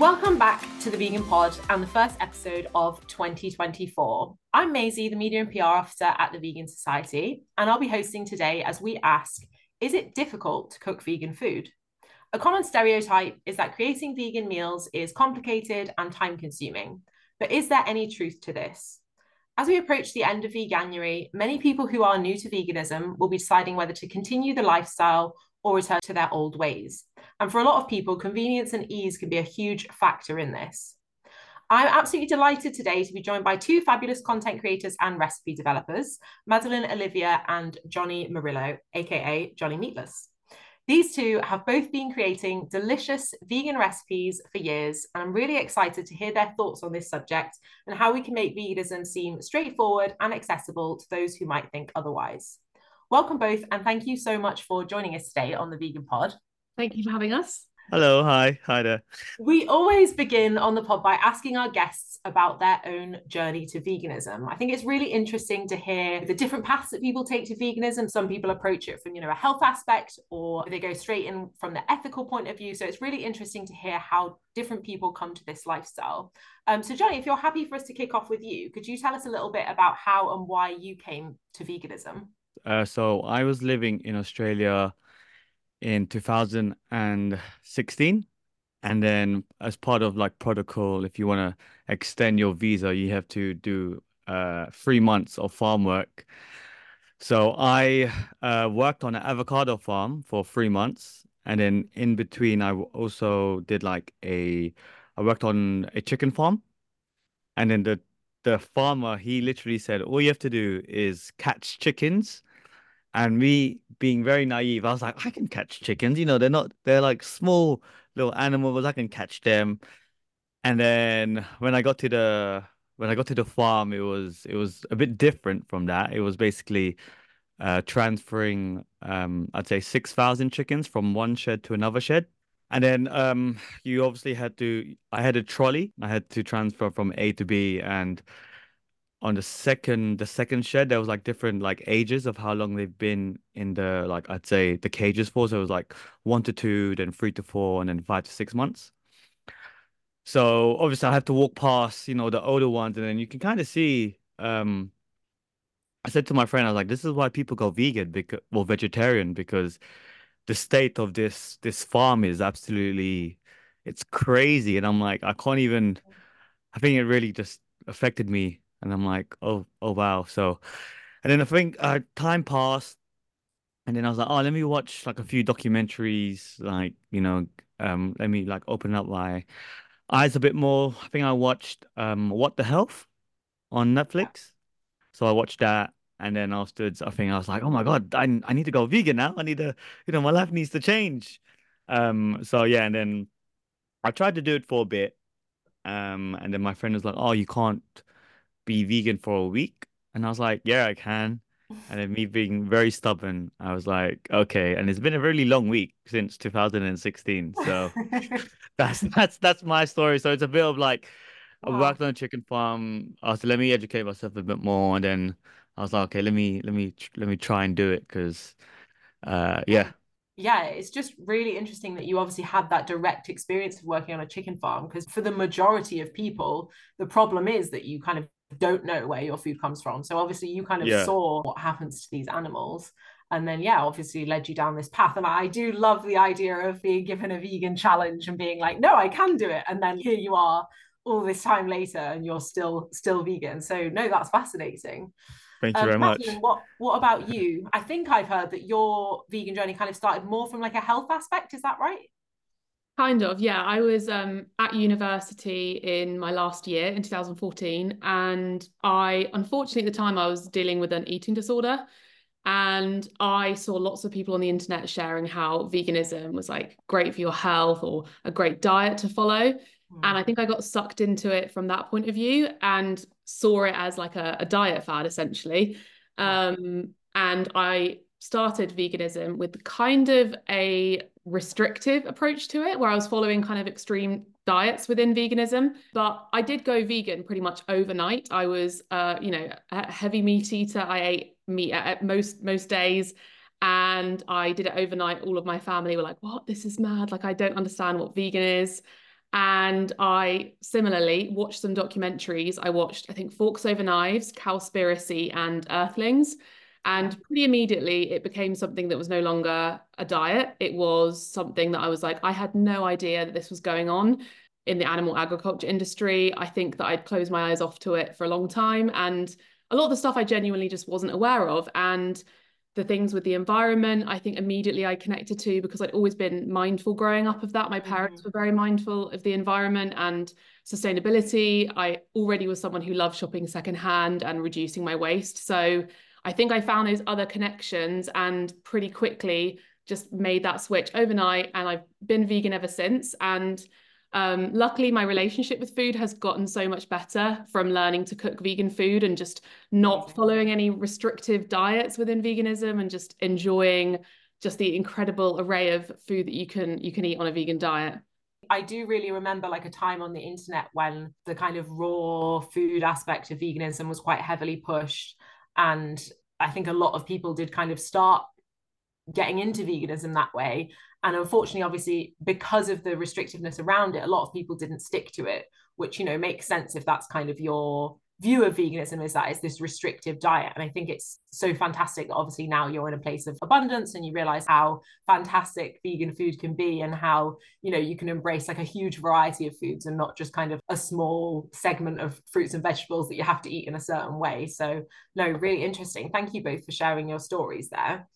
Welcome back to the Vegan Pod and the first episode of 2024. I'm Maisie, the Media and PR Officer at the Vegan Society, and I'll be hosting today as we ask Is it difficult to cook vegan food? A common stereotype is that creating vegan meals is complicated and time consuming, but is there any truth to this? As we approach the end of Veganuary, many people who are new to veganism will be deciding whether to continue the lifestyle or return to their old ways. And for a lot of people, convenience and ease can be a huge factor in this. I'm absolutely delighted today to be joined by two fabulous content creators and recipe developers, Madeleine Olivia and Johnny Morillo, aka Johnny Meatless. These two have both been creating delicious vegan recipes for years, and I'm really excited to hear their thoughts on this subject and how we can make veganism seem straightforward and accessible to those who might think otherwise. Welcome both, and thank you so much for joining us today on the Vegan Pod. Thank you for having us. Hello, hi, hi there. We always begin on the pod by asking our guests about their own journey to veganism. I think it's really interesting to hear the different paths that people take to veganism. Some people approach it from, you know, a health aspect or they go straight in from the ethical point of view. So it's really interesting to hear how different people come to this lifestyle. Um, so Johnny, if you're happy for us to kick off with you, could you tell us a little bit about how and why you came to veganism? Uh, so I was living in Australia in 2016. And then as part of like protocol, if you want to extend your visa, you have to do uh, three months of farm work. So I uh, worked on an avocado farm for three months. And then in between, I also did like a, I worked on a chicken farm. And then the, the farmer, he literally said, all you have to do is catch chickens and me being very naive, I was like, I can catch chickens. You know, they're not, they're like small little animals. I can catch them. And then when I got to the when I got to the farm, it was it was a bit different from that. It was basically uh, transferring, um, I'd say six thousand chickens from one shed to another shed. And then um, you obviously had to. I had a trolley. I had to transfer from A to B, and on the second the second shed there was like different like ages of how long they've been in the like I'd say the cages for. So it was like one to two, then three to four, and then five to six months. So obviously I have to walk past, you know, the older ones, and then you can kind of see um I said to my friend, I was like, this is why people go vegan because well vegetarian because the state of this this farm is absolutely it's crazy. And I'm like, I can't even I think it really just affected me and I'm like, oh, oh wow. So, and then I think uh, time passed, and then I was like, oh, let me watch like a few documentaries, like you know, um, let me like open up my eyes a bit more. I think I watched um, What the Health on Netflix, so I watched that. And then afterwards, I think I was like, "Oh my god, I I need to go vegan now. I need to, you know, my life needs to change." Um, so yeah, and then I tried to do it for a bit, um, and then my friend was like, "Oh, you can't be vegan for a week? And I was like, yeah, I can. And then me being very stubborn, I was like, okay. And it's been a really long week since 2016. So that's that's that's my story. So it's a bit of like wow. I worked on a chicken farm. I was let me educate myself a bit more, and then I was like, okay, let me let me let me try and do it because, uh, yeah. Yeah, it's just really interesting that you obviously had that direct experience of working on a chicken farm because for the majority of people, the problem is that you kind of don't know where your food comes from. So obviously you kind of yeah. saw what happens to these animals. And then yeah obviously led you down this path. And i do love the idea of being given a vegan challenge and being like no i can do it. And then here you are all this time later and you're still still vegan. So no that's fascinating. Thank you um, very much. What what about you? I think i've heard that your vegan journey kind of started more from like a health aspect. Is that right Kind of, yeah. I was um, at university in my last year in 2014, and I, unfortunately, at the time, I was dealing with an eating disorder, and I saw lots of people on the internet sharing how veganism was like great for your health or a great diet to follow. Mm. And I think I got sucked into it from that point of view and saw it as like a, a diet fad essentially. Um, and I started veganism with kind of a restrictive approach to it where I was following kind of extreme diets within veganism. But I did go vegan pretty much overnight. I was uh you know a heavy meat eater. I ate meat at most most days. And I did it overnight. All of my family were like what? This is mad. Like I don't understand what vegan is. And I similarly watched some documentaries. I watched, I think, Forks Over Knives, Cowspiracy, and Earthlings. And pretty immediately, it became something that was no longer a diet. It was something that I was like, I had no idea that this was going on in the animal agriculture industry. I think that I'd closed my eyes off to it for a long time. And a lot of the stuff I genuinely just wasn't aware of. And the things with the environment, I think immediately I connected to because I'd always been mindful growing up of that. My parents mm-hmm. were very mindful of the environment and sustainability. I already was someone who loved shopping secondhand and reducing my waste. So I think I found those other connections and pretty quickly just made that switch overnight. And I've been vegan ever since. And um, luckily, my relationship with food has gotten so much better from learning to cook vegan food and just not following any restrictive diets within veganism and just enjoying just the incredible array of food that you can you can eat on a vegan diet. I do really remember like a time on the internet when the kind of raw food aspect of veganism was quite heavily pushed. And I think a lot of people did kind of start getting into veganism that way. And unfortunately obviously because of the restrictiveness around it a lot of people didn't stick to it which you know makes sense if that's kind of your view of veganism is that it's this restrictive diet. And i think it's so fantastic that obviously now you're in a place of abundance and you realize how fantastic vegan food can be and how you know you can embrace like a huge variety of foods and not just kind of a small segment of fruits and vegetables that you have to eat in a certain way. So no really interesting. Thank you both for sharing your stories there.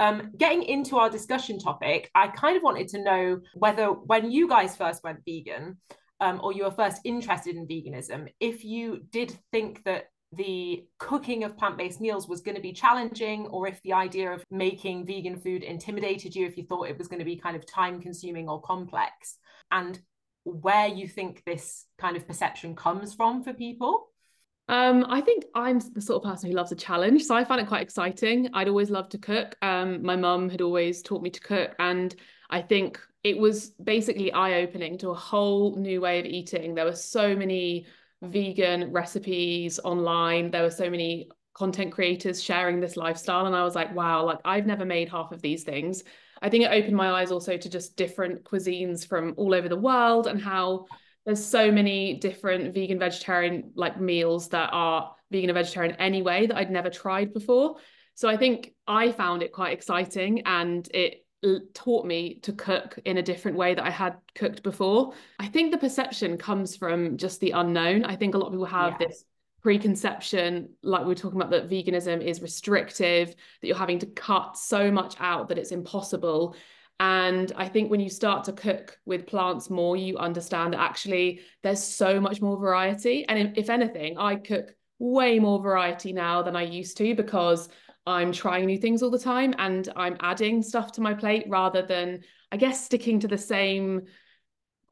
Um, getting into our discussion topic, I kind of wanted to know whether when you guys first went vegan um, or you were first interested in veganism, if you did think that the cooking of plant-based meals was going to be challenging or if the idea of making vegan food intimidated you if you thought it was going to be kind of time consuming or complex and where you think this kind of perception comes from for people um, I think I'm the sort of person who loves a challenge, so I find it quite exciting. I'd always loved to cook. Um, my mum had always taught me to cook, and I think it was basically eye-opening to a whole new way of eating. There were so many vegan recipes online. There were so many content creators sharing this lifestyle, and I was like, wow, like I've never made half of these things. I think it opened my eyes also to just different cuisines from all over the world and how there's so many different vegan vegetarian like meals that are vegan and vegetarian anyway that I'd never tried before. So I think I found it quite exciting and it taught me to cook in a different way that I had cooked before. I think the perception comes from just the unknown. I think a lot of people have yeah. this preconception, like we were talking about, that veganism is restrictive, that you're having to cut so much out that it's impossible. And I think when you start to cook with plants more, you understand that actually there's so much more variety. And if anything, I cook way more variety now than I used to because I'm trying new things all the time and I'm adding stuff to my plate rather than, I guess, sticking to the same,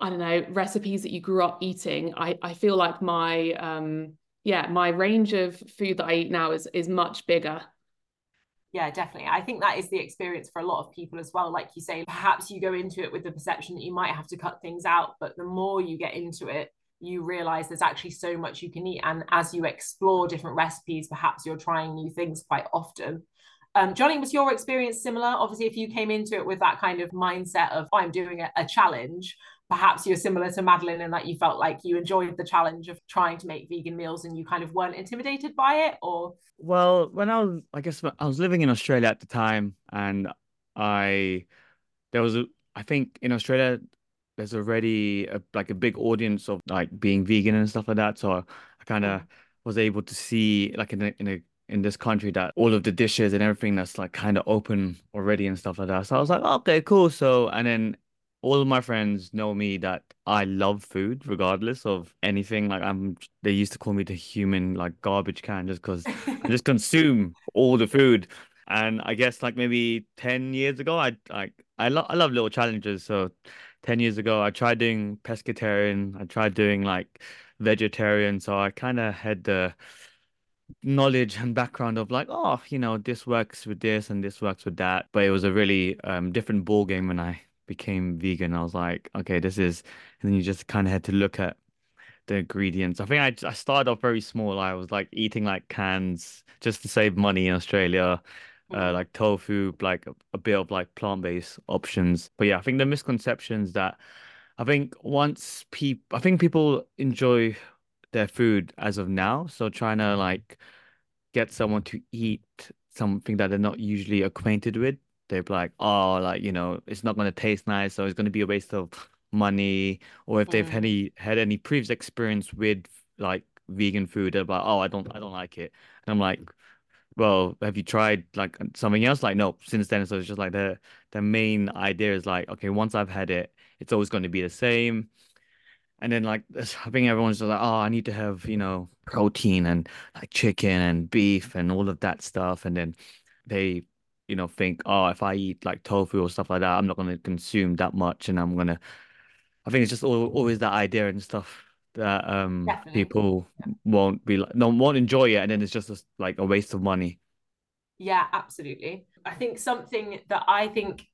I don't know, recipes that you grew up eating. I, I feel like my, um, yeah, my range of food that I eat now is is much bigger. Yeah definitely. I think that is the experience for a lot of people as well. Like you say perhaps you go into it with the perception that you might have to cut things out but the more you get into it you realize there's actually so much you can eat and as you explore different recipes perhaps you're trying new things quite often um, Johnny, was your experience similar? Obviously, if you came into it with that kind of mindset of oh, I'm doing a, a challenge, perhaps you're similar to Madeleine in that you felt like you enjoyed the challenge of trying to make vegan meals and you kind of weren't intimidated by it or well when I was I guess I was living in Australia at the time and I there was a I think in Australia there's already a, like a big audience of like being vegan and stuff like that so I, I kind of mm. was able to see like in a, in a in this country that all of the dishes and everything that's like kind of open already and stuff like that. So I was like, okay, cool. So and then all of my friends know me that I love food regardless of anything. Like I'm they used to call me the human like garbage can just because I just consume all the food. And I guess like maybe 10 years ago, I like I I love little challenges. So 10 years ago I tried doing pescatarian, I tried doing like vegetarian. So I kind of had the knowledge and background of like, oh, you know, this works with this and this works with that. But it was a really um, different ball game when I became vegan, I was like, okay, this is, and then you just kind of had to look at the ingredients. I think I I started off very small. I was like eating like cans just to save money in Australia, uh, mm. like tofu, like a, a bit of like plant-based options. But yeah, I think the misconceptions that I think once people, I think people enjoy their food as of now. So trying to like get someone to eat something that they're not usually acquainted with, they're like, oh, like, you know, it's not going to taste nice. So it's going to be a waste of money. Or if they've had Mm. any had any previous experience with like vegan food, they're like, oh, I don't, I don't like it. And I'm like, well, have you tried like something else? Like, no, since then, so it's just like the the main idea is like, okay, once I've had it, it's always going to be the same. And then like I think everyone's just like, oh, I need to have, you know, protein and like chicken and beef and all of that stuff. And then they, you know, think, oh, if I eat like tofu or stuff like that, I'm not going to consume that much and I'm gonna I think it's just al always that idea and stuff that um Definitely. people won't be like no won't enjoy it and then it's just a, like a waste of money. Yeah, absolutely. I think something that I think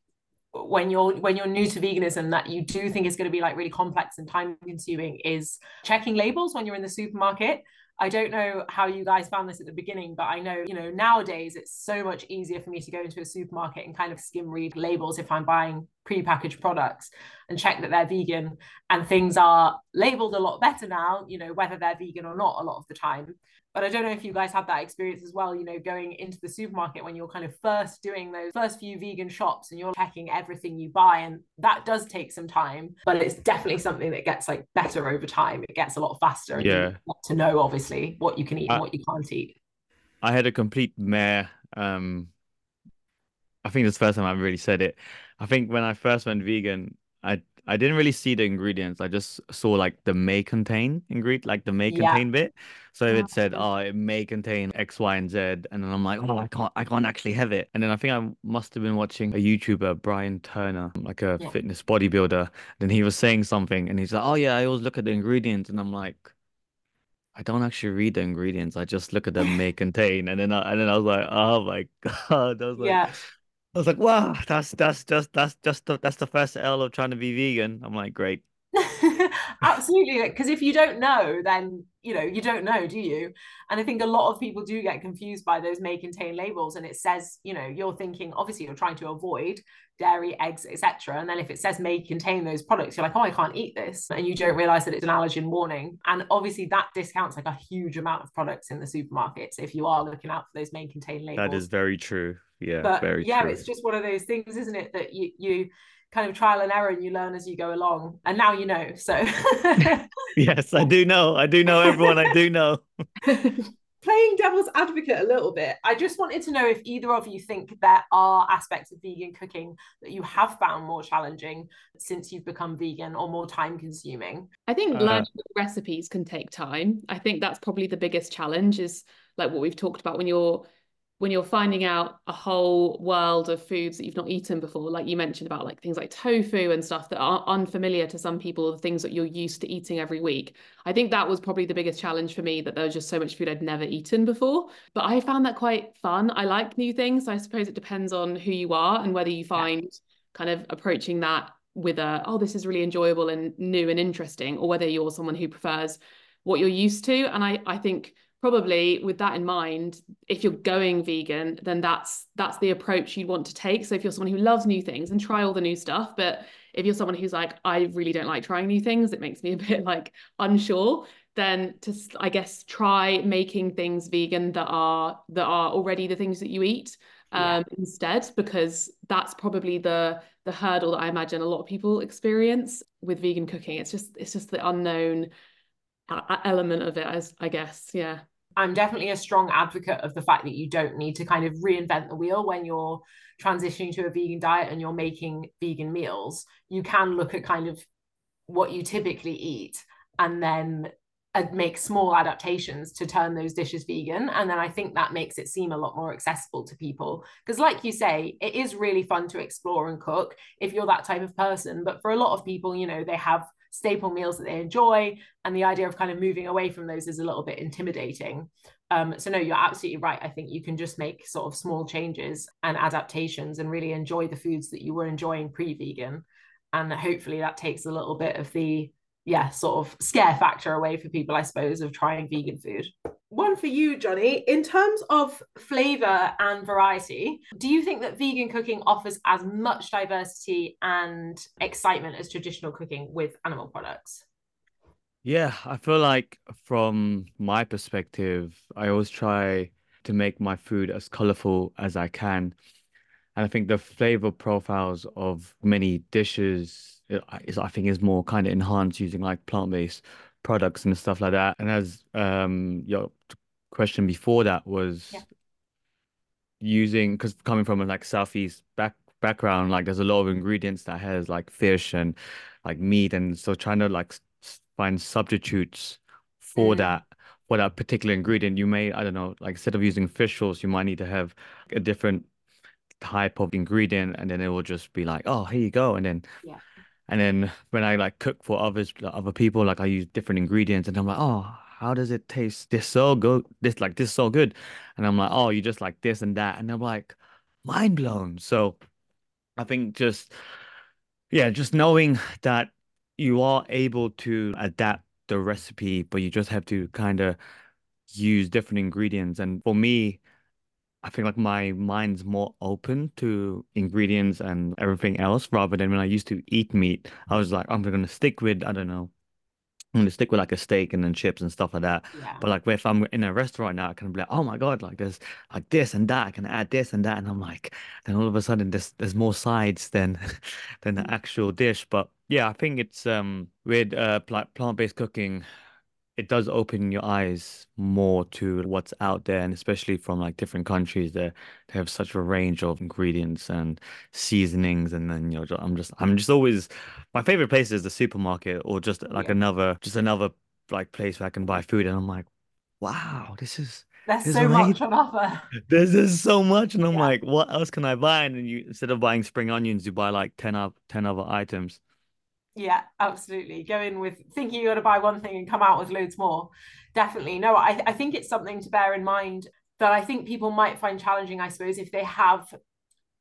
when you're when you're new to veganism that you do think is going to be like really complex and time consuming is checking labels when you're in the supermarket. I don't know how you guys found this at the beginning, but I know, you know, nowadays it's so much easier for me to go into a supermarket and kind of skim read labels if I'm buying pre-packaged products and check that they're vegan and things are labeled a lot better now, you know, whether they're vegan or not a lot of the time. But I don't know if you guys had that experience as well, you know, going into the supermarket when you're kind of first doing those first few vegan shops and you're checking everything you buy. And that does take some time, but it's definitely something that gets like better over time. It gets a lot faster. And Yeah. to know, obviously, what you can eat and what you can't eat. I had a complete mare. Um, I think this first time I've really said it. I think when I first went vegan, I I didn't really see the ingredients. I just saw like the may contain ingredient, like the may Yeah. contain bit. So Ah, it said, oh, it may contain X, Y, and Z, and then I'm like, oh, I can't, I can't actually have it. And then I think I must have been watching a YouTuber, Brian Turner, like a Yeah. fitness bodybuilder. Then he was saying something, and he's like, oh yeah, I always look at the ingredients, and I'm like. I don't actually read the ingredients. I just look at the may contain, and then I, and then I was like, oh my God. I was like, Yeah. I was like, wow, that's that's just that's just the, that's the first L of trying to be vegan. I'm like, great. Absolutely. Because if you don't know, then you know, you don't know, do you? And I think a lot of people do get confused by those may contain labels. And it says, you know, you're thinking, obviously, you're trying to avoid dairy, eggs, etc. And then if it says may contain those products, you're like, oh, I can't eat this. And you don't realize that it's an allergen warning. And obviously, that discounts like a huge amount of products in the supermarkets if you are looking out for those may contain labels That is very true. Yeah, but very yeah true. it's just one of those things isn't it that you you kind of trial and error and you learn as you go along and now you know so Yes, I do know. I do know everyone. I do know. playing devil's advocate a little bit i just wanted to know if either of you think there are aspects of vegan cooking that you have found more challenging since you've become vegan or more time consuming I think Uh, learning recipes can take time. I think that's probably the biggest challenge is like what we've talked about when you're when you're finding out a whole world of foods that you've not eaten before, like you mentioned about like things like tofu and stuff that are unfamiliar to some people, or the things that you're used to eating every week. I think that was probably the biggest challenge for me that there was just so much food I'd never eaten before. But I found that quite fun. I like new things. I suppose it depends on who you are and whether you find kind of approaching that with a, oh, this is really enjoyable and new and interesting, or whether you're someone who prefers what you're used to. And I, I think probably with that in mind, if you're going vegan, then that's that's the approach you'd want to take. So if you're someone who loves new things and try all the new stuff, but if you're someone who's like, I really don't like trying new things, it makes me a bit like unsure, then to i guess try making things vegan that are that are already the things that you eat Yeah. um instead, because that's probably the the hurdle that I imagine a lot of people experience with vegan cooking. It's just it's just the unknown uh, element of it, as I guess. Yeah. I'm definitely a strong advocate of the fact that you don't need to kind of reinvent the wheel when you're transitioning to a vegan diet and you're making vegan meals. You can look at kind of what you typically eat and then make small adaptations to turn those dishes vegan. And then I think that makes it seem a lot more accessible to people. Because, like you say, it is really fun to explore and cook if you're that type of person. But for a lot of people, you know, they have staple meals that they enjoy and the idea of kind of moving away from those is a little bit intimidating. Um, so no you're absolutely right. I think you can just make sort of small changes and adaptations and really enjoy the foods that you were enjoying pre-vegan. And hopefully that takes a little bit of the yeah sort of scare factor away for people i suppose of trying vegan food one for you, Johnny. In terms of flavor and variety, do you think that vegan cooking offers as much diversity and excitement as traditional cooking with animal products? Yeah, I feel like from my perspective, I always try to make my food as colorful as I can. And I think the flavor profiles of many dishes is, I think, is more kind of enhanced using like plant-based products and stuff like that. And as um your question before that was yeah. using because coming from a like southeast back background, like there's a lot of ingredients that has like fish and like meat, and so trying to like find substitutes for mm. that for that particular ingredient. You may I don't know like instead of using fish sauce, you might need to have a different type of ingredient, and then it will just be like, oh, here you go, and then yeah. And then when I like cook for others, other people, like I use different ingredients, and I'm like, oh, how does it taste? This so good. This like this so good, and I'm like, oh, you just like this and that, and I'm like, mind blown. So, I think just yeah, just knowing that you are able to adapt the recipe, but you just have to kind of use different ingredients. And for me, I think like my mind's more open to ingredients and everything else rather than when I used to eat meat. I was like, I'm gonna stick with, I don't know, I'm gonna stick with like a steak and then chips and stuff like that. Yeah. But like if I'm in a restaurant now, I can be like, oh my God, like there's like this and that, I can add this and that. And I'm like, then all of a sudden there's there's more sides than than the mm. actual dish. But yeah, I think it's um with uh plant-based cooking, it does open your eyes more to what's out there and especially from like different countries that they have such a range of ingredients and seasonings and then you know i'm just i'm just always my favorite place is the supermarket or just like yeah. another just another like place where i can buy food and i'm like wow this is there's so amazing. much on offer. There's, there's so much, and I'm yeah. like, what else can I buy? And then you instead of buying spring onions, you buy like 10 up 10 other items. Yeah, absolutely. Go in with thinking you're going to buy one thing and come out with loads more. Definitely. No, I, I think it's something to bear in mind that I think people might find challenging, I suppose, if they have,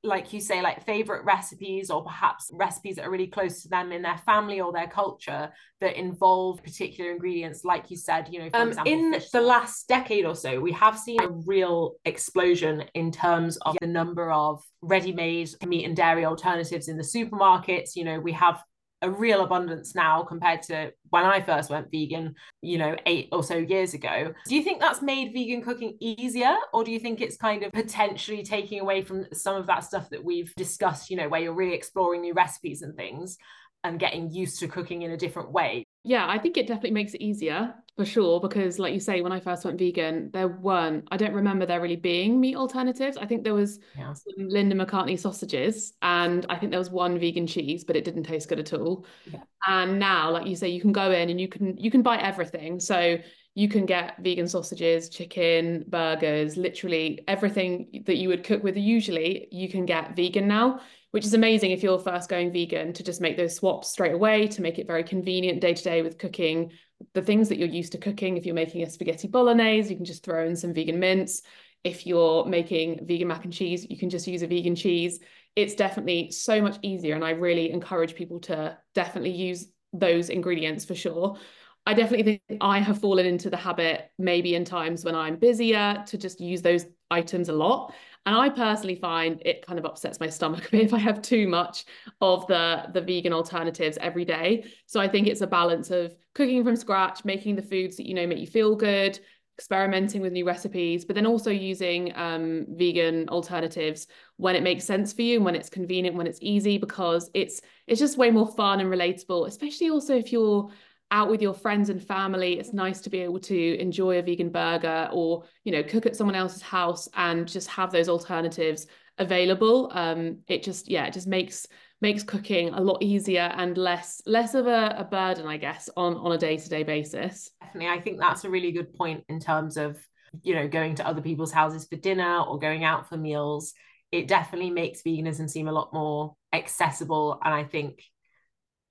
like you say, like favorite recipes or perhaps recipes that are really close to them in their family or their culture that involve particular ingredients, like you said, you know, um, example, in the last decade or so, we have seen a real explosion in terms of the number of ready-made meat and dairy alternatives in the supermarkets. You know, we have a real abundance now compared to when I first went vegan, you know, eight or so years ago. Do you think that's made vegan cooking easier, or do you think it's kind of potentially taking away from some of that stuff that we've discussed, you know, where you're really exploring new recipes and things and getting used to cooking in a different way? Yeah, I think it definitely makes it easier for sure. Because, like you say, when I first went vegan, there weren't, I don't remember there really being meat alternatives. I think there was yeah. some Linda McCartney sausages, and I think there was one vegan cheese, but it didn't taste good at all. Yeah. And now, like you say, you can go in and you can you can buy everything. So you can get vegan sausages, chicken, burgers, literally everything that you would cook with usually, you can get vegan now which is amazing if you're first going vegan to just make those swaps straight away to make it very convenient day to day with cooking the things that you're used to cooking. If you're making a spaghetti bolognese, you can just throw in some vegan mince. If you're making vegan mac and cheese, you can just use a vegan cheese. It's definitely so much easier. And I really encourage people to definitely use those ingredients for sure. I definitely think I have fallen into the habit, maybe in times when I'm busier, to just use those items a lot. And I personally find it kind of upsets my stomach a bit if I have too much of the, the vegan alternatives every day. So I think it's a balance of cooking from scratch, making the foods that you know make you feel good, experimenting with new recipes, but then also using um, vegan alternatives when it makes sense for you and when it's convenient, when it's easy, because it's it's just way more fun and relatable, especially also if you're out with your friends and family. It's nice to be able to enjoy a vegan burger or you know cook at someone else's house and just have those alternatives available. Um it just yeah it just makes makes cooking a lot easier and less less of a, a burden i guess on on a day-to-day basis. Definitely. I think that's a really good point in terms of you know going to other people's houses for dinner or going out for meals. It definitely makes veganism seem a lot more accessible. And i think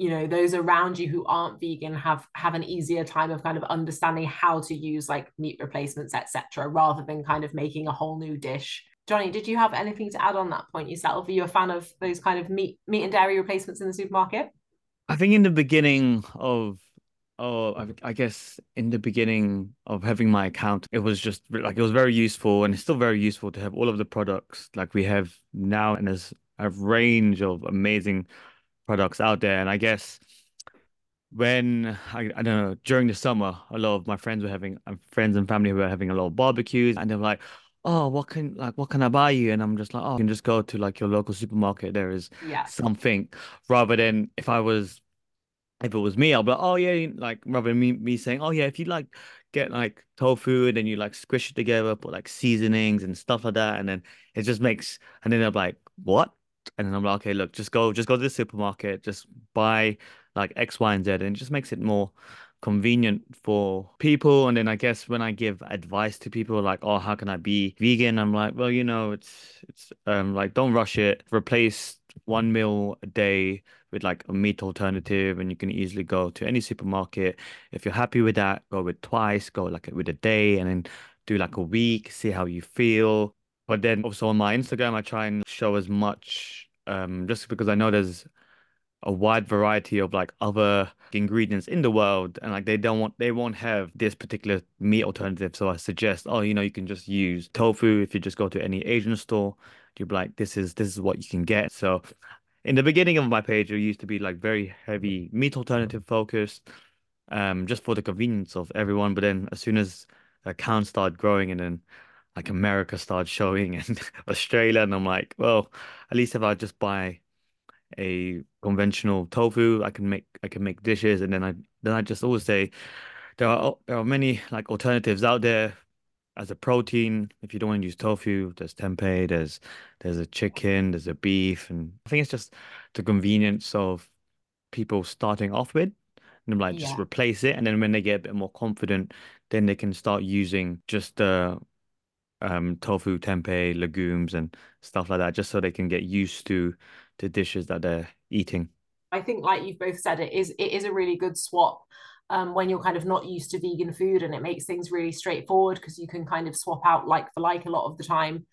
you know those around you who aren't vegan have have an easier time of kind of understanding how to use like meat replacements etc rather than kind of making a whole new dish johnny did you have anything to add on that point yourself are you a fan of those kind of meat meat and dairy replacements in the supermarket i think in the beginning of Oh, I, I guess in the beginning of having my account, it was just like it was very useful and it's still very useful to have all of the products like we have now. And there's a range of amazing products out there. And I guess when I, I don't know, during the summer, a lot of my friends were having uh, friends and family were having a lot of barbecues and they're like, oh, what can like what can I buy you? And I'm just like, oh, you can just go to like your local supermarket. There is Yeah. something rather than if I was if it was me, I'll be like, oh yeah, like rather than me me saying, oh yeah, if you like get like tofu and then you like squish it together, put like seasonings and stuff like that, and then it just makes and then I'm like, what? And then I'm like, okay, look, just go just go to the supermarket, just buy like X, Y, and Z, and it just makes it more convenient for people. And then I guess when I give advice to people like, oh, how can I be vegan? I'm like, well, you know, it's it's um like don't rush it. Replace one meal a day with like a meat alternative, and you can easily go to any supermarket. If you're happy with that, go with twice, go like with a day, and then do like a week, see how you feel. But then also on my Instagram, I try and show as much um just because I know there's a wide variety of like other ingredients in the world and like they don't want they won't have this particular meat alternative. So i suggest oh you know you can just use tofu if you just go to any asian store. You'll be like this is this is what you can get. So in the beginning of my page it used to be like very heavy meat alternative focused um just for the convenience of everyone. But then as soon as accounts started growing and then like america started showing and australia and i'm like well at least if i just buy a conventional tofu. I can make I can make dishes, and then I then I just always say there are there are many like alternatives out there as a protein. If you don't want to use tofu, there's tempeh, there's there's a chicken, there's a beef, and I think it's just the convenience of people starting off with. And I'm like, just replace it, and then when they get a bit more confident, then they can start using just the um tofu, tempeh, legumes, and stuff like that, just so they can get used to the dishes that they're eating. I think, like you've both said, it is it is a really good swap um, when you're kind of not used to vegan food, and it makes things really straightforward because you can kind of swap out like for like a lot of the time.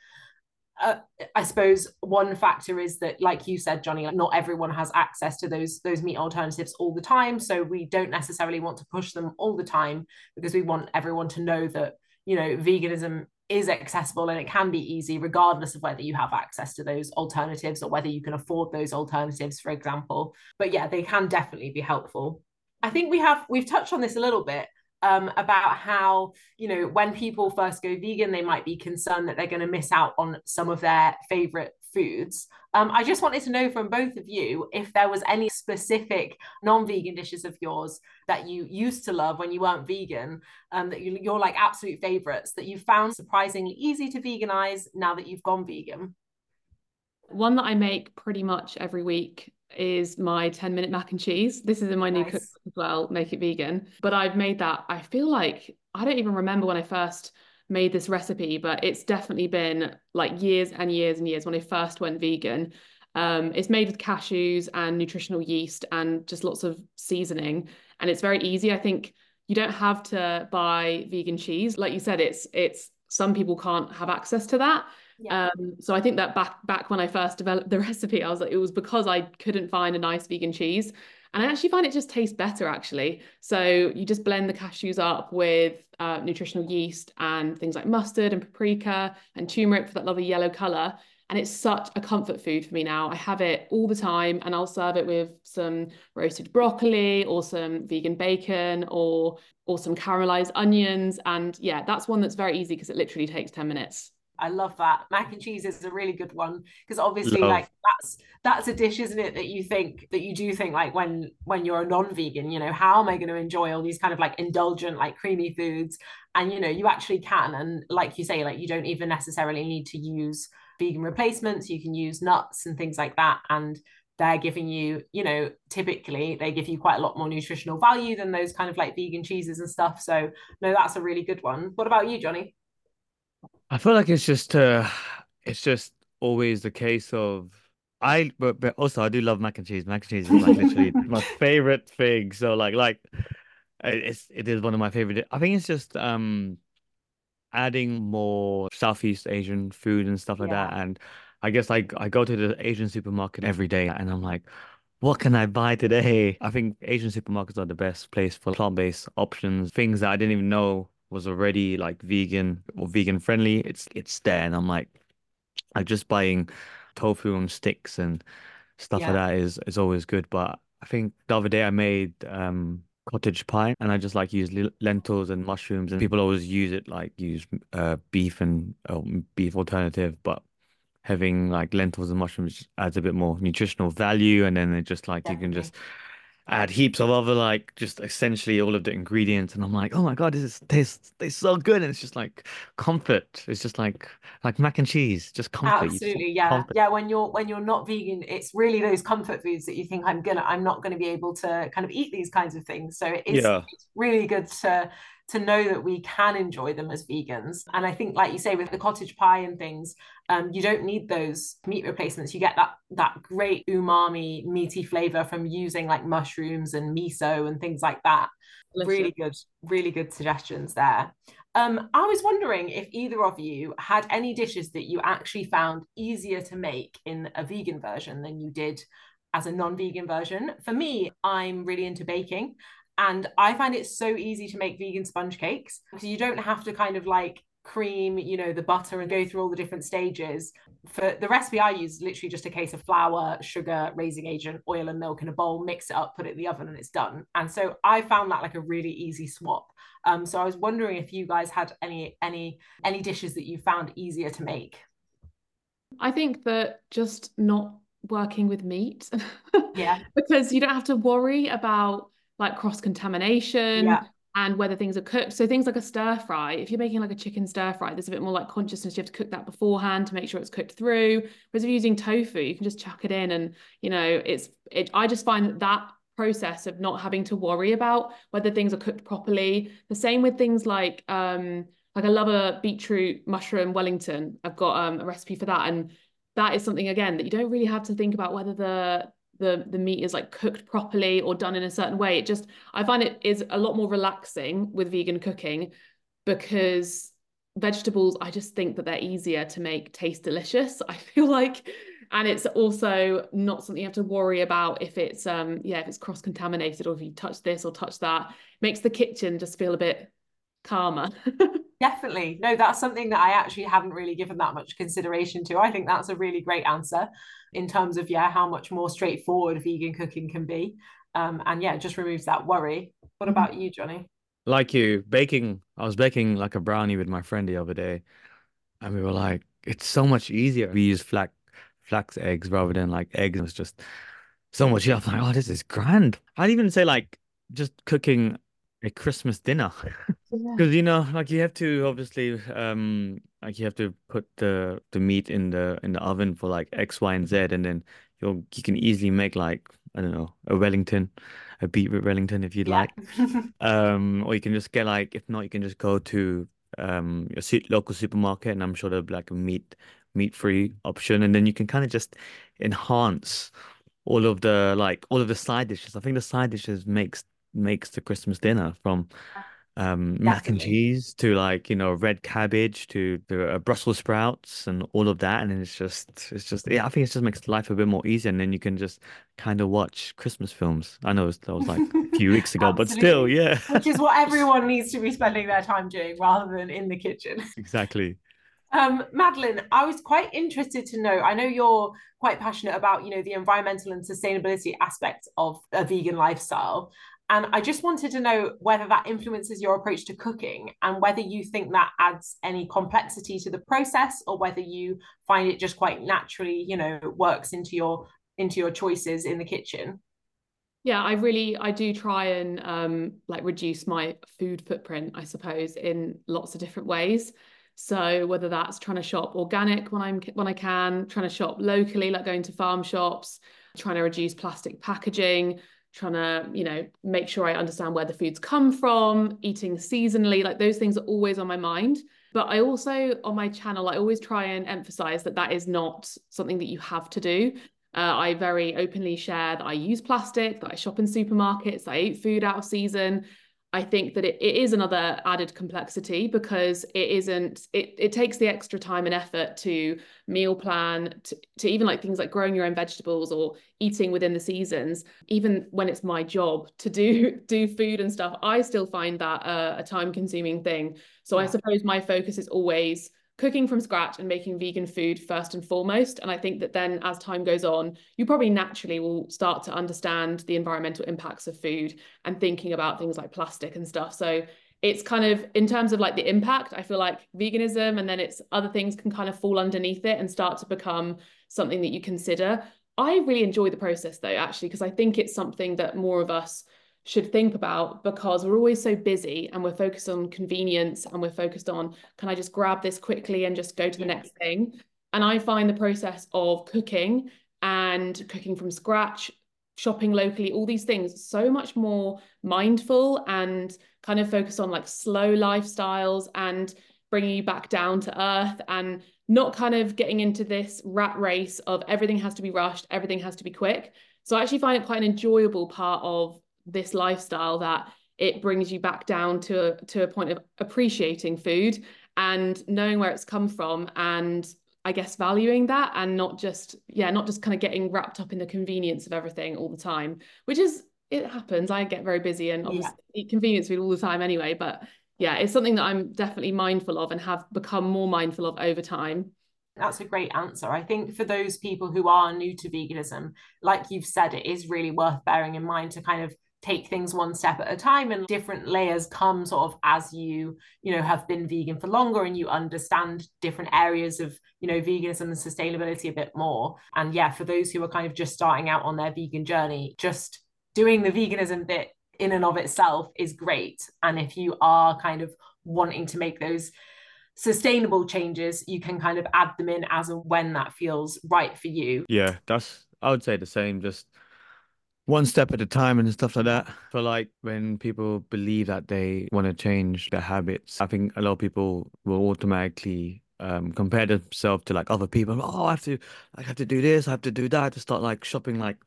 Uh, I suppose one factor is that, like you said, Johnny, like not everyone has access to those those meat alternatives all the time, so we don't necessarily want to push them all the time because we want everyone to know that you know veganism is accessible and it can be easy regardless of whether you have access to those alternatives or whether you can afford those alternatives for example. But yeah they can definitely be helpful. I think we have we've touched on this a little bit um, about how you know when people first go vegan they might be concerned that they're going to miss out on some of their favorite foods um, i just wanted to know from both of you if there was any specific non-vegan dishes of yours that you used to love when you weren't vegan um, that you, you're like absolute favorites that you found surprisingly easy to veganize now that you've gone vegan One that I make pretty much every week is my 10 minute mac and cheese. This is in my new cookbook as well, Make It Vegan. But I've made that, I feel like I don't even remember when I first made this recipe, but it's definitely been like years and years and years when I first went vegan. Um, it's made with cashews and nutritional yeast and just lots of seasoning. And it's very easy. I think you don't have to buy vegan cheese. Like you said, it's it's some people can't have access to that. yeah Um, so I think that back back when I first developed the recipe, I was like, it was because I couldn't find a nice vegan cheese. And I actually find it just tastes better actually. So you just blend the cashews up with uh, nutritional yeast and things like mustard and paprika and turmeric for that lovely yellow color. And it's such a comfort food for me now. I have it all the time and I'll serve it with some roasted broccoli or some vegan bacon or or some caramelized onions. And yeah, that's one that's very easy because it literally takes 10 minutes. I love that. Mac and cheese is a really good one because obviously Love. like that's that's a dish, isn't it, that you think that you do think like when when you're a non-vegan, you know, how am I going to enjoy all these kind of like indulgent, like creamy foods? And you know, you actually can. And like you say, like you don't even necessarily need to use vegan replacements. You can use nuts and things like that. And they're giving you, you know, typically they give you quite a lot more nutritional value than those kind of like vegan cheeses and stuff. So no, that's a really good one. What about you, Johnny? I feel like it's just uh it's just always the case of I but, but also I do love mac and cheese. Mac and cheese is like literally my favorite thing. So like like it's it is one of my favorite. I think it's just um adding more Southeast Asian food and stuff like that. And I guess like I go to the Asian supermarket every day and I'm like, what can I buy today? I think Asian supermarkets are the best place for plant-based options, things that I didn't even know was already like vegan or vegan friendly. It's it's there, and I'm like, like just buying tofu on sticks and stuff Yeah. like that is is always good. But I think the other day I made um cottage pie, and I just like use lentils and mushrooms, and people always use it like use uh beef and uh, beef alternative, but having like lentils and mushrooms adds a bit more nutritional value, and then it just like you can Definitely. Just add heaps of other like just essentially all of the ingredients and I'm like oh my God this is tastes tastes so good. And it's just like comfort. It's just like like mac and cheese just comfort. Absolutely, yeah. comfort. Yeah, when you're when you're not vegan, it's really those comfort foods that you think I'm gonna I'm not gonna be able to kind of eat these kinds of things. So it is yeah. it's really good to to know that we can enjoy them as vegans. And I think, like you say, with the cottage pie and things, um, you don't need those meat replacements. You get that that great umami meaty flavor from using like mushrooms and miso and things like that. Delicious. Really good, really good suggestions there. Um, I was wondering if either of you had any dishes that you actually found easier to make in a vegan version than you did as a non-vegan version. For me, I'm really into baking, and I find it so easy to make vegan sponge cakes because you don't have to kind of like cream, you know, the butter and go through all the different stages. For the recipe I use, literally just a case of flour, sugar, raising agent, oil, and milk in a bowl, mix it up, put it in the oven, and it's done. And so I found that like a really easy swap. Um, so I was wondering if you guys had any any any dishes that you found easier to make. I think that just not working with meat Yeah, because you don't have to worry about like cross contamination yeah, and whether things are cooked. So things like a stir fry, if you're making like a chicken stir fry, there's a bit more like consciousness. You have to cook that beforehand to make sure it's cooked through. Whereas if you're using tofu, you can just chuck it in and you know it's it. I just find that that process of not having to worry about whether things are cooked properly. The same with things like um like I love a beetroot mushroom Wellington. I've got um a recipe for that and that is something again that you don't really have to think about whether the the the meat is like cooked properly or done in a certain way. It just I find it is a lot more relaxing with vegan cooking because vegetables I just think that they're easier to make taste delicious. I feel like and it's also not something you have to worry about if it's um yeah if it's cross contaminated or if you touch this or touch that makes the kitchen just feel a bit calmer. definitely. No, that's something that I actually haven't really given that much consideration to. I think that's a really great answer in terms of yeah, how much more straightforward vegan cooking can be. Um, and yeah, it just removes that worry. What about you, Johnny? like you baking I was baking like a brownie with my friend the other day and we were like it's so much easier we use flax flax eggs rather than like eggs it was just so much easier. I'm like oh this is grand I'd even say like just cooking a Christmas dinner Yeah. Because you know, like you have to obviously, um, like you have to put the the meat in the in the oven for like X, Y, and Z, and then you'll you can easily make like I don't know a Wellington, a beetroot Wellington if you'd Yeah. like. Um, or you can just get like if not, you can just go to um your local supermarket, and I'm sure there'll be like a meat meat free option, and then you can kind of just enhance all of the like all of the side dishes. I think the side dishes makes makes the Christmas dinner from um mac and cheese to like you know red cabbage to the uh, Brussels sprouts and all of that and then it's just it's just yeah I think it just makes life a bit more easy and then you can just kind of watch Christmas films I know was, that was like a few weeks ago but still yeah Which is what everyone needs to be spending their time doing rather than in the kitchen. exactly Um, Madeleine, I was quite interested to know. I know you're quite passionate about, you know, the environmental and sustainability aspects of a vegan lifestyle. And I just wanted to know whether that influences your approach to cooking and whether you think that adds any complexity to the process or whether you find it just quite naturally, you know, works into your into your choices in the kitchen. Yeah, I really I do try and um like reduce my food footprint, I suppose, in lots of different ways. So whether that's trying to shop organic when I'm when I can, trying to shop locally, like going to farm shops, trying to reduce plastic packaging, trying to, you know, make sure I understand where the foods come from, eating seasonally, like those things are always on my mind. But I also on my channel, I always try and emphasize that that is not something that you have to do. Uh, I very openly share that I use plastic, that I shop in supermarkets, I eat food out of season. I think that it, it is another added complexity because it isn't, it, it takes the extra time and effort to meal plan, to, to even like things like growing your own vegetables or eating within the seasons. Even when it's my job to do do food and stuff, I still find that uh, a time consuming thing. So yeah. I suppose my focus is always cooking from scratch and making vegan food first and foremost. And I think that then as time goes on, you probably naturally will start to understand the environmental impacts of food and thinking about things like plastic and stuff. So it's kind of in terms of like the impact, I feel like veganism and then it's other things can kind of fall underneath it and start to become something that you consider. I really enjoy the process though, actually, because I think it's something that more of us should think about because we're always so busy and we're focused on convenience and we're focused on can I just grab this quickly and just go to the next thing? And I find the process of cooking and cooking from scratch shopping locally all these things so much more mindful and kind of focused on like slow lifestyles and bringing you back down to earth and not kind of getting into this rat race of everything has to be rushed everything has to be quick. So I actually find it quite an enjoyable part of this lifestyle that it brings you back down to a, to a point of appreciating food and knowing where it's come from and I guess valuing that and not just yeah not just kind of getting wrapped up in the convenience of everything all the time which is it happens I get very busy and obviously yeah. eat convenience food all the time anyway but yeah it's something that I'm definitely mindful of and have become more mindful of over time that's a great answer. I think for those people who are new to veganism, like you've said, it is really worth bearing in mind to kind of take things one step at a time and different layers come sort of as you you know have been vegan for longer and you understand different areas of you know veganism and sustainability a bit more. And yeah for those who are kind of just starting out on their vegan journey just doing the veganism bit in and of itself is great. And if you are kind of wanting to make those sustainable changes you can kind of add them in as and when that feels right for you. Yeah that's i would say the same just one step at a time and stuff like that. For like when people believe that they want to change their habits, I think a lot of people will automatically um, compare themselves to like other people. Oh, I have to, I have to do this, I have to do that, to start like shopping like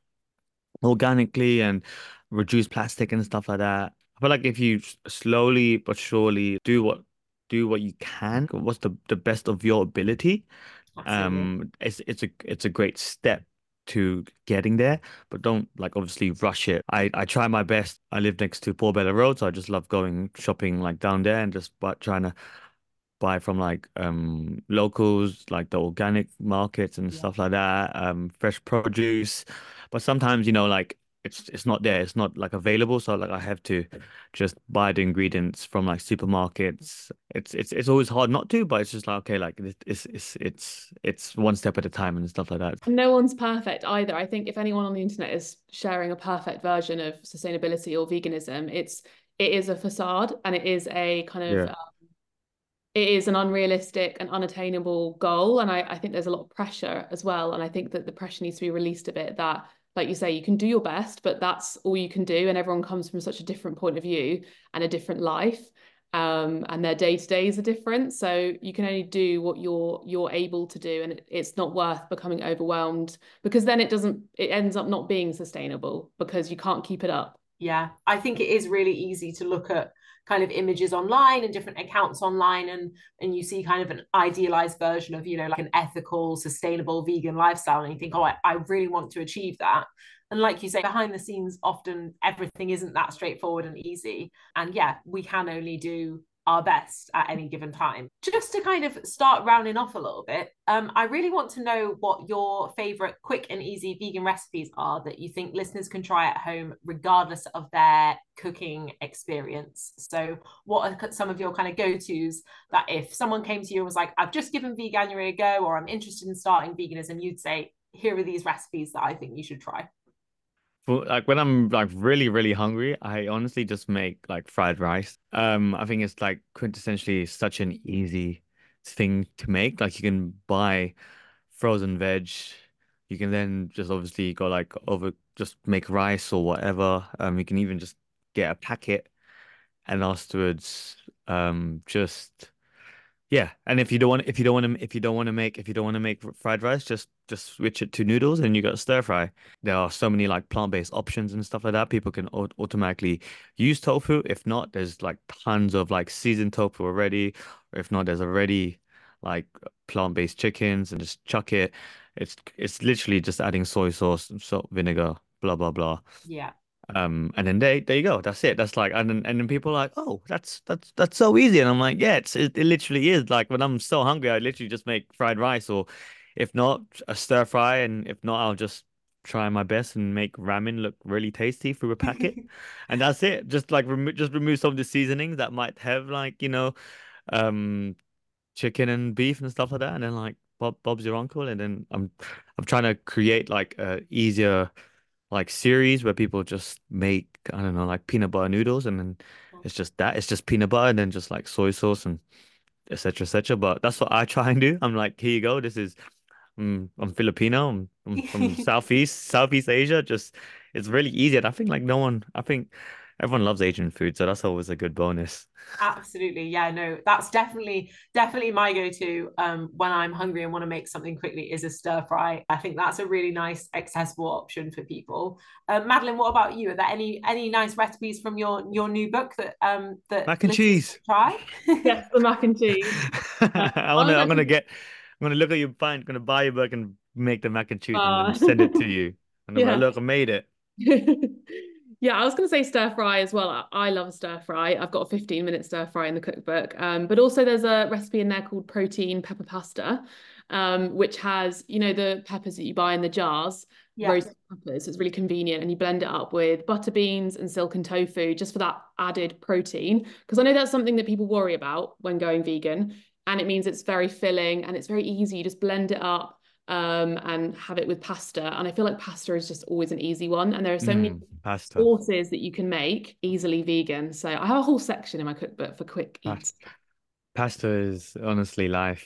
organically and reduce plastic and stuff like that. I feel like if you slowly but surely do what do what you can, what's the the best of your ability, Absolutely. um, it's it's a it's a great step to getting there, but don't like obviously rush it. I, I try my best. I live next to Portobello Road, so I just love going shopping like down there and just but trying to buy from like um locals, like the organic markets and yeah. stuff like that, um fresh produce. But sometimes, you know, like it's it's not there it's not like available so like i have to just buy the ingredients from like supermarkets. It's it's it's always hard not to but it's just like okay like it's it's it's it's one step at a time and stuff like that. No one's perfect either. I think if anyone on the internet is sharing a perfect version of sustainability or veganism it's it is a facade and it is a kind of yeah. um, it is an unrealistic and unattainable goal and I, I think there's a lot of pressure as well and i think that the pressure needs to be released a bit that like you say, you can do your best, but that's all you can do. And everyone comes from such a different point of view and a different life. Um, and their day to days are different. So you can only do what you're you're able to do, and it, it's not worth becoming overwhelmed because then it doesn't. It ends up not being sustainable because you can't keep it up. Yeah, I think it is really easy to look at kind of images online and different accounts online and and you see kind of an idealized version of you know like an ethical sustainable vegan lifestyle and you think oh I, I really want to achieve that. And like you say behind the scenes often everything isn't that straightforward and easy. And yeah we can only do our best at any given time. Just to kind of start rounding off a little bit, um, I really want to know what your favorite quick and easy vegan recipes are that you think listeners can try at home, regardless of their cooking experience. So, what are some of your kind of go tos that if someone came to you and was like, I've just given veganuary a go, or I'm interested in starting veganism, you'd say, here are these recipes that I think you should try? Like when I'm like really, really hungry, I honestly just make like fried rice. Um, I think it's like quintessentially such an easy thing to make. Like you can buy frozen veg. You can then just obviously go like over just make rice or whatever. Um, you can even just get a packet and afterwards um just Yeah, and if you don't want if you don't want to if you don't want to make if you don't want to make fried rice, just just switch it to noodles and you got stir fry. There are so many like plant-based options and stuff like that. People can automatically use tofu. If not, there's like tons of like seasoned tofu already. If not, there's already like plant-based chickens and just chuck it. It's it's literally just adding soy sauce, salt, vinegar, blah blah blah. Yeah. Um, and then there, there you go. That's it. That's like, and then, and then people are like, oh, that's that's that's so easy. And I'm like, yeah, it's it, it literally is. Like when I'm so hungry, I literally just make fried rice, or if not, a stir fry, and if not, I'll just try my best and make ramen look really tasty through a packet, and that's it. Just like remove, just remove some of the seasonings that might have like you know, um, chicken and beef and stuff like that, and then like Bob Bob's your uncle, and then I'm I'm trying to create like a easier like series where people just make I don't know like peanut butter noodles and then it's just that it's just peanut butter and then just like soy sauce and etc etc. But that's what I try and do. I'm like, here you go. This is um, I'm Filipino. I'm, I'm from Southeast Southeast Asia. Just it's really easy. And I think like no one. I think everyone loves Asian food, so that's always a good bonus. Absolutely. Yeah, no, that's definitely definitely my go-to um when I'm hungry and want to make something quickly is a stir fry. I think that's a really nice accessible option for people. Um, Madeleine, what about you? Are there any any nice recipes from your your new book that um that mac and cheese try? yes, the mac and cheese. I wanna I'm gonna get I'm gonna look at your find gonna buy your book and make the mac and cheese uh, and send it to you. And I'm yeah. like, look, I made it. Yeah, I was going to say stir fry as well. I love stir fry. I've got a 15 minute stir fry in the cookbook. Um, but also there's a recipe in there called protein pepper pasta, um, which has, you know, the peppers that you buy in the jars, yeah. roasted peppers. It's really convenient. And you blend it up with butter beans and silken tofu just for that added protein. Because I know that's something that people worry about when going vegan. And it means it's very filling and it's very easy. You just blend it up um, and have it with pasta. And I feel like pasta is just always an easy one. And there are so mm, many pasta. sauces that you can make easily vegan. So I have a whole section in my cookbook for quick eats. Pasta is honestly life.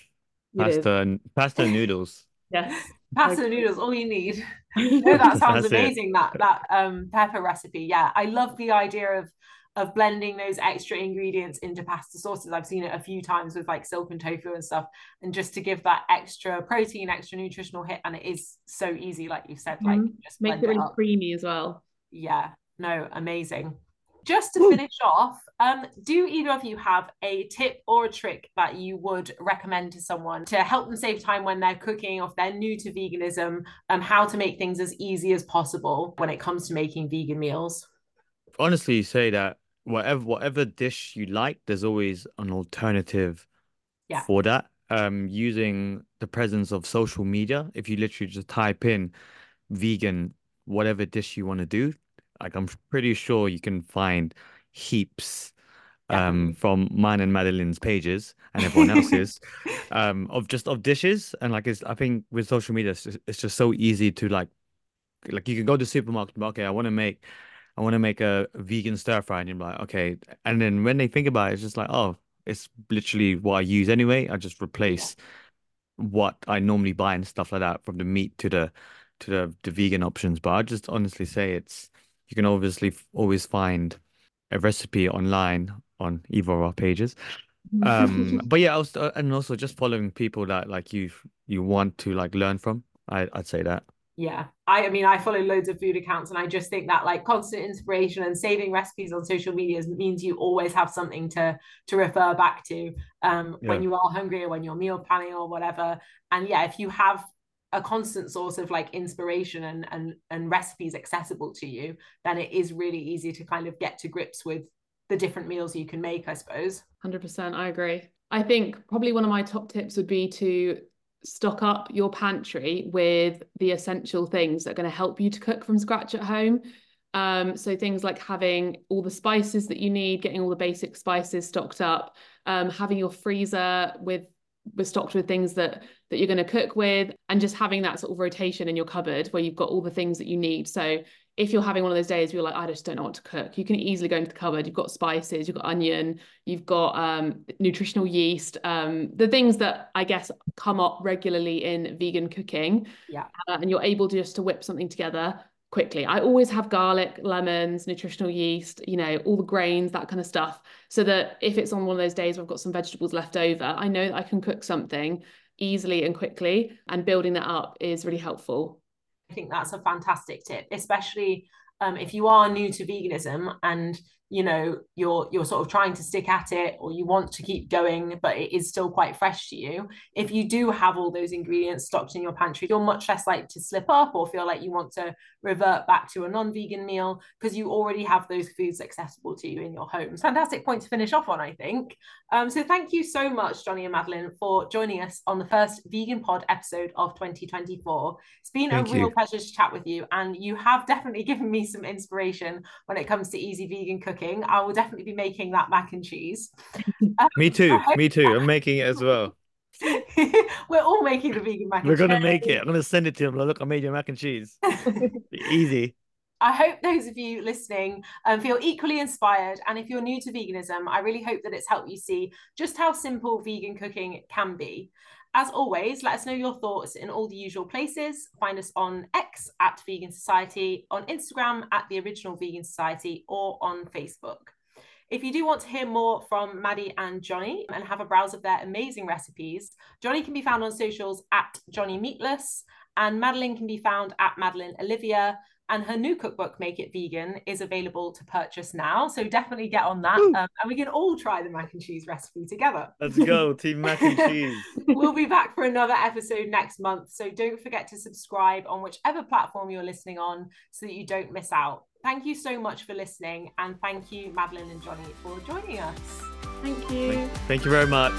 Pasta and pasta noodles. Yes. Pasta noodles, all you need. no, that sounds amazing. It. That that um pepper recipe. Yeah. I love the idea of of blending those extra ingredients into pasta sauces. I've seen it a few times with like silken tofu and stuff, and just to give that extra protein, extra nutritional hit. And it is so easy, like you said, like mm-hmm. just make it really creamy as well. Yeah, no, amazing. Just to finish off, um, do either of you have a tip or a trick that you would recommend to someone to help them save time when they're cooking or if they're new to veganism and um, how to make things as easy as possible when it comes to making vegan meals? Honestly, say that whatever whatever dish you like, there's always an alternative yeah. for that. Um, using the presence of social media, if you literally just type in vegan, whatever dish you want to do, like I'm pretty sure you can find heaps um from mine and Madeleine's pages and everyone else's um of just of dishes and like it's I think with social media it's just, it's just so easy to like like you can go to the supermarket okay I want to make I want to make a vegan stir fry, and you're like, okay. And then when they think about it, it's just like, oh, it's literally what I use anyway. I just replace what I normally buy and stuff like that, from the meat to the to the the vegan options. But I just honestly say it's you can obviously always find a recipe online on either of our pages. Um, but yeah, I also, and also just following people that like you you want to like learn from. I I'd say that yeah. I, I mean i follow loads of food accounts and i just think that like constant inspiration and saving recipes on social media means you always have something to to refer back to um yeah. when you are hungry or when you're meal planning or whatever. And yeah if you have a constant source of like inspiration and and and recipes accessible to you then it is really easy to kind of get to grips with the different meals you can make i suppose. 100% i agree. I think probably one of my top tips would be to stock up your pantry with the essential things that are going to help you to cook from scratch at home. Um, so things like having all the spices that you need, getting all the basic spices stocked up, um, having your freezer with with stocked with things that that you're going to cook with, and just having that sort of rotation in your cupboard where you've got all the things that you need. So if you're having one of those days where you're like, I just don't know what to cook, you can easily go into the cupboard. You've got spices, you've got onion, you've got um, nutritional yeast, um, the things that I guess come up regularly in vegan cooking. Yeah. Uh, and you're able to just to whip something together quickly. I always have garlic, lemons, nutritional yeast, you know, all the grains, that kind of stuff. So that if it's on one of those days where I've got some vegetables left over, I know that I can cook something easily and quickly. And building that up is really helpful. Think that's a fantastic tip, especially um, if you are new to veganism and you know you're you're sort of trying to stick at it or you want to keep going but it is still quite fresh to you. If you do have all those ingredients stocked in your pantry you're much less likely to slip up or feel like you want to revert back to a non-vegan meal because you already have those foods accessible to you in your home fantastic point to finish off on i think um, so thank you so much johnny and madeleine for joining us on the first vegan pod episode of 2024 it's been thank a real you. pleasure to chat with you and you have definitely given me some inspiration when it comes to easy vegan cooking cooking, I will definitely be making that mac and cheese. Um, me too. Me too. I'm making it as well. We're all making the vegan mac. We're gonna make it. I'm gonna send it to him. Look, I made your mac and cheese. Easy. I hope those of you listening um, feel equally inspired. And if you're new to veganism, I really hope that it's helped you see just how simple vegan cooking can be. As always, let us know your thoughts in all the usual places. Find us on X at Vegan Society, on Instagram at The Original Vegan Society, or on Facebook. If you do want to hear more from Maddie and Johnny and have a browse of their amazing recipes, Johnny can be found on socials at Johnny Meatless, and Madeleine can be found at Madeleine Olivia and her new cookbook make it vegan is available to purchase now. So definitely get on that um, and we can all try the mac and cheese recipe together. Let's go team mac and cheese. We'll be back for another episode next month so don't forget to subscribe on whichever platform you're listening on so that you don't miss out. Thank you so much for listening and thank you madeleine and johnny for joining us. Thank you. Thank you very much